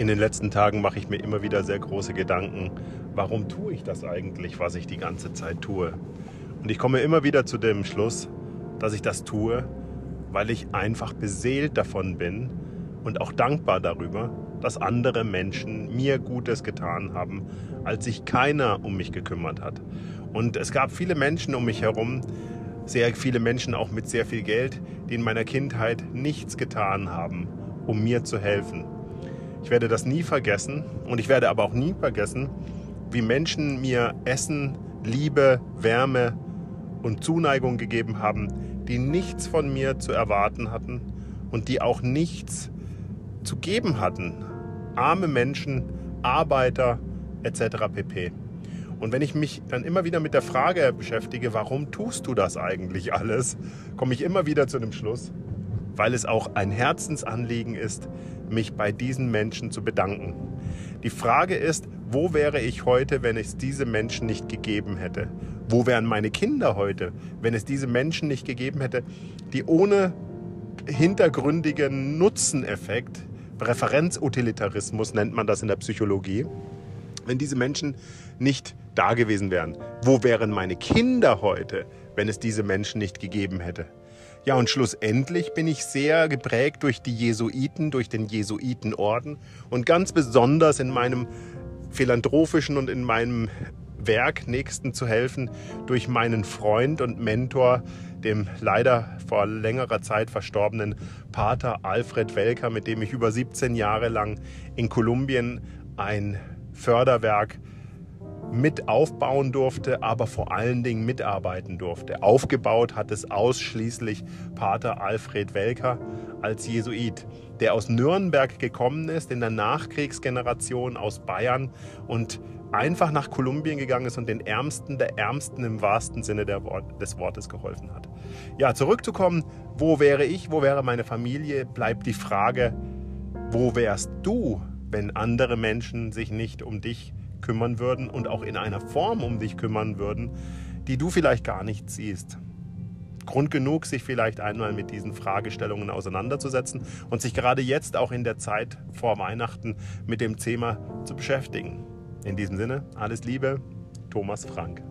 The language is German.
In den letzten Tagen mache ich mir immer wieder sehr große Gedanken, warum tue ich das eigentlich, was ich die ganze Zeit tue? Und ich komme immer wieder zu dem Schluss, dass ich das tue, weil ich einfach beseelt davon bin und auch dankbar darüber, dass andere Menschen mir Gutes getan haben, als sich keiner um mich gekümmert hat. Und es gab viele Menschen um mich herum, sehr viele Menschen auch mit sehr viel Geld, die in meiner Kindheit nichts getan haben, um mir zu helfen. Ich werde das nie vergessen und ich werde aber auch nie vergessen, wie Menschen mir Essen, Liebe, Wärme und Zuneigung gegeben haben, die nichts von mir zu erwarten hatten und die auch nichts zu geben hatten. Arme Menschen, Arbeiter etc. pp. Und wenn ich mich dann immer wieder mit der Frage beschäftige, warum tust du das eigentlich alles, komme ich immer wieder zu dem Schluss, weil es auch ein Herzensanliegen ist, mich bei diesen Menschen zu bedanken. Die Frage ist, wo wäre ich heute, wenn es diese Menschen nicht gegeben hätte? Wo wären meine Kinder heute, wenn es diese Menschen nicht gegeben hätte, die ohne hintergründigen Nutzeneffekt, Präferenzutilitarismus nennt man das in der Psychologie, wenn diese Menschen nicht da gewesen wären? Wo wären meine Kinder heute, wenn es diese Menschen nicht gegeben hätte? Ja, und schlussendlich bin ich sehr geprägt durch die Jesuiten, durch den Jesuitenorden und ganz besonders in meinem philanthropischen und in meinem Werk Nächsten zu helfen durch meinen Freund und Mentor, dem leider vor längerer Zeit verstorbenen Pater Alfred Welker, mit dem ich über 17 Jahre lang in Kolumbien ein Förderwerk mit aufbauen durfte, aber vor allen Dingen mitarbeiten durfte. Aufgebaut hat es ausschließlich Pater Alfred Welker als Jesuit, der aus Nürnberg gekommen ist, in der Nachkriegsgeneration aus Bayern und einfach nach Kolumbien gegangen ist und den Ärmsten der Ärmsten im wahrsten Sinne Wort, des Wortes geholfen hat. Ja, zurückzukommen, wo wäre ich, wo wäre meine Familie, bleibt die Frage, wo wärst du, wenn andere Menschen sich nicht um dich kümmern würden und auch in einer Form um dich kümmern würden, die du vielleicht gar nicht siehst. Grund genug, sich vielleicht einmal mit diesen Fragestellungen auseinanderzusetzen und sich gerade jetzt auch in der Zeit vor Weihnachten mit dem Thema zu beschäftigen. In diesem Sinne, alles Liebe, Thomas Frank.